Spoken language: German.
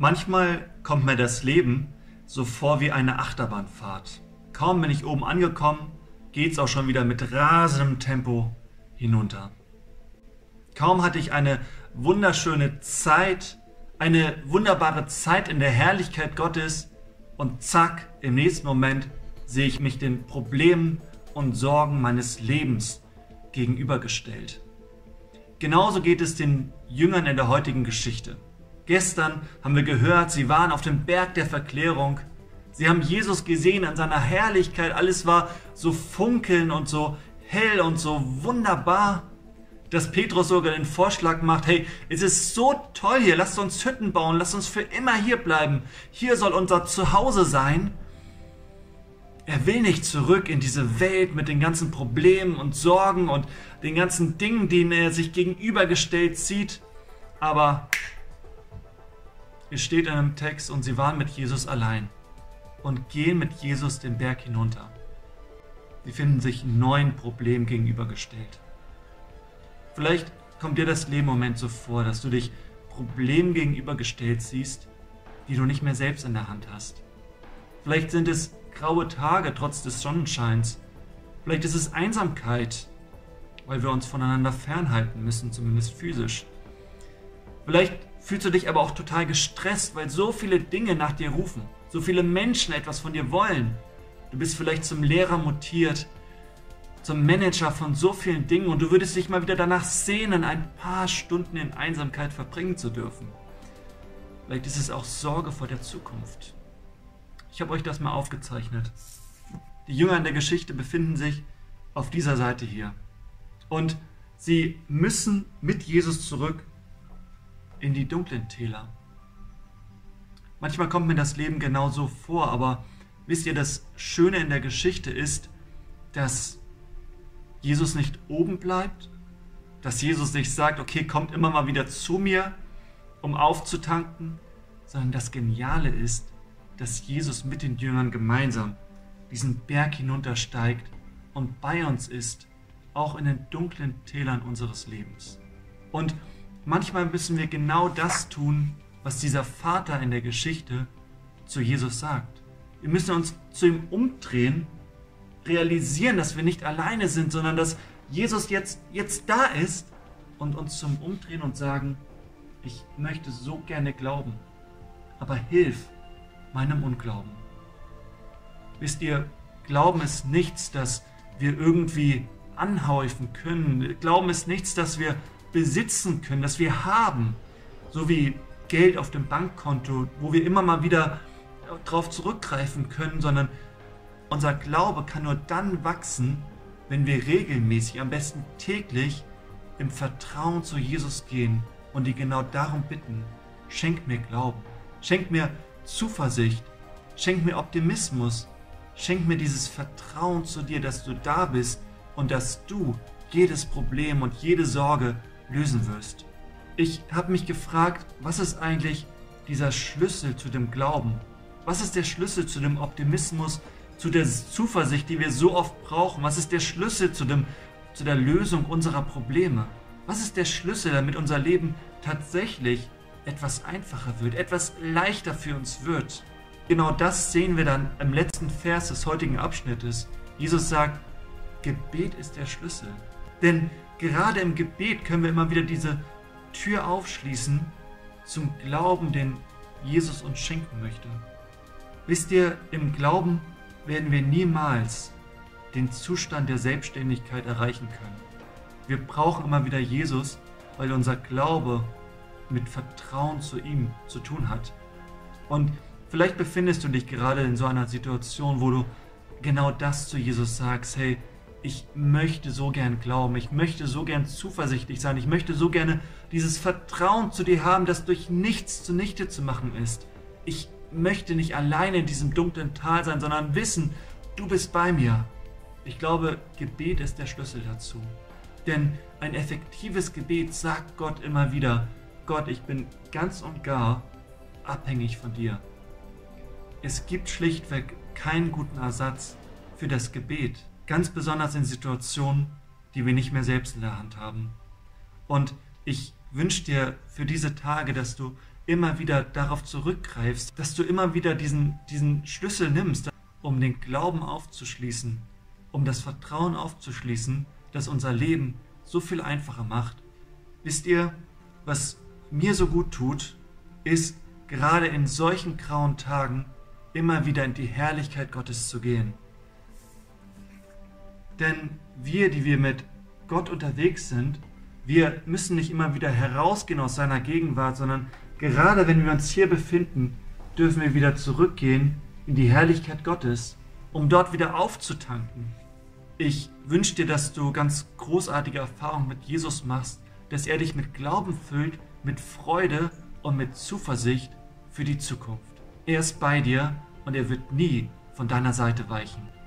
Manchmal kommt mir das Leben so vor wie eine Achterbahnfahrt. Kaum bin ich oben angekommen, geht's auch schon wieder mit rasendem Tempo hinunter. Kaum hatte ich eine wunderschöne Zeit, eine wunderbare Zeit in der Herrlichkeit Gottes und zack, im nächsten Moment sehe ich mich den Problemen und Sorgen meines Lebens gegenübergestellt. Genauso geht es den Jüngern in der heutigen Geschichte. Gestern haben wir gehört, sie waren auf dem Berg der Verklärung. Sie haben Jesus gesehen an seiner Herrlichkeit. Alles war so funkeln und so hell und so wunderbar, dass Petrus sogar den Vorschlag macht, hey, es ist so toll hier, lasst uns Hütten bauen, lasst uns für immer hier bleiben. Hier soll unser Zuhause sein. Er will nicht zurück in diese Welt mit den ganzen Problemen und Sorgen und den ganzen Dingen, denen er sich gegenübergestellt sieht. Aber es steht in einem Text, und sie waren mit Jesus allein und gehen mit Jesus den Berg hinunter. Sie finden sich neuen Problemen gegenübergestellt. Vielleicht kommt dir das Leben so vor, dass du dich Problemen gegenübergestellt siehst, die du nicht mehr selbst in der Hand hast. Vielleicht sind es graue Tage trotz des Sonnenscheins. Vielleicht ist es Einsamkeit, weil wir uns voneinander fernhalten müssen, zumindest physisch. Vielleicht fühlst du dich aber auch total gestresst, weil so viele Dinge nach dir rufen, so viele Menschen etwas von dir wollen. Du bist vielleicht zum Lehrer mutiert, zum Manager von so vielen Dingen und du würdest dich mal wieder danach sehnen, ein paar Stunden in Einsamkeit verbringen zu dürfen. Vielleicht ist es auch Sorge vor der Zukunft. Ich habe euch das mal aufgezeichnet. Die Jünger in der Geschichte befinden sich auf dieser Seite hier. Und sie müssen mit Jesus zurück in die dunklen Täler. Manchmal kommt mir das Leben genauso vor, aber wisst ihr, das Schöne in der Geschichte ist, dass Jesus nicht oben bleibt, dass Jesus nicht sagt, okay, kommt immer mal wieder zu mir, um aufzutanken, sondern das Geniale ist, dass Jesus mit den Jüngern gemeinsam diesen Berg hinuntersteigt und bei uns ist, auch in den dunklen Tälern unseres Lebens. Und Manchmal müssen wir genau das tun, was dieser Vater in der Geschichte zu Jesus sagt. Wir müssen uns zu ihm umdrehen, realisieren, dass wir nicht alleine sind, sondern dass Jesus jetzt, jetzt da ist und uns zum Umdrehen und sagen, ich möchte so gerne glauben, aber hilf meinem Unglauben. Wisst ihr, Glauben ist nichts, das wir irgendwie anhäufen können. Glauben ist nichts, das wir besitzen können, das wir haben, so wie Geld auf dem Bankkonto, wo wir immer mal wieder darauf zurückgreifen können, sondern unser Glaube kann nur dann wachsen, wenn wir regelmäßig, am besten täglich, im Vertrauen zu Jesus gehen und ihn genau darum bitten, schenk mir Glauben, schenk mir Zuversicht, schenk mir Optimismus, schenk mir dieses Vertrauen zu dir, dass du da bist und dass du jedes Problem und jede Sorge lösen wirst. Ich habe mich gefragt, was ist eigentlich dieser Schlüssel zu dem Glauben? Was ist der Schlüssel zu dem Optimismus, zu der Zuversicht, die wir so oft brauchen? Was ist der Schlüssel zu, dem, zu der Lösung unserer Probleme? Was ist der Schlüssel, damit unser Leben tatsächlich etwas einfacher wird, etwas leichter für uns wird? Genau das sehen wir dann im letzten Vers des heutigen Abschnittes. Jesus sagt, Gebet ist der Schlüssel. Denn Gerade im Gebet können wir immer wieder diese Tür aufschließen zum Glauben, den Jesus uns schenken möchte. Wisst ihr, im Glauben werden wir niemals den Zustand der Selbstständigkeit erreichen können. Wir brauchen immer wieder Jesus, weil unser Glaube mit Vertrauen zu ihm zu tun hat. Und vielleicht befindest du dich gerade in so einer Situation, wo du genau das zu Jesus sagst, hey, ich möchte so gern glauben, ich möchte so gern zuversichtlich sein, ich möchte so gerne dieses Vertrauen zu dir haben, das durch nichts zunichte zu machen ist. Ich möchte nicht alleine in diesem dunklen Tal sein, sondern wissen, du bist bei mir. Ich glaube, Gebet ist der Schlüssel dazu. Denn ein effektives Gebet sagt Gott immer wieder, Gott, ich bin ganz und gar abhängig von dir. Es gibt schlichtweg keinen guten Ersatz für das Gebet. Ganz besonders in Situationen, die wir nicht mehr selbst in der Hand haben. Und ich wünsche dir für diese Tage, dass du immer wieder darauf zurückgreifst, dass du immer wieder diesen, diesen Schlüssel nimmst, um den Glauben aufzuschließen, um das Vertrauen aufzuschließen, das unser Leben so viel einfacher macht. Wisst ihr, was mir so gut tut, ist gerade in solchen grauen Tagen immer wieder in die Herrlichkeit Gottes zu gehen. Denn wir, die wir mit Gott unterwegs sind, wir müssen nicht immer wieder herausgehen aus seiner Gegenwart, sondern gerade wenn wir uns hier befinden, dürfen wir wieder zurückgehen in die Herrlichkeit Gottes, um dort wieder aufzutanken. Ich wünsche dir, dass du ganz großartige Erfahrungen mit Jesus machst, dass er dich mit Glauben füllt, mit Freude und mit Zuversicht für die Zukunft. Er ist bei dir und er wird nie von deiner Seite weichen.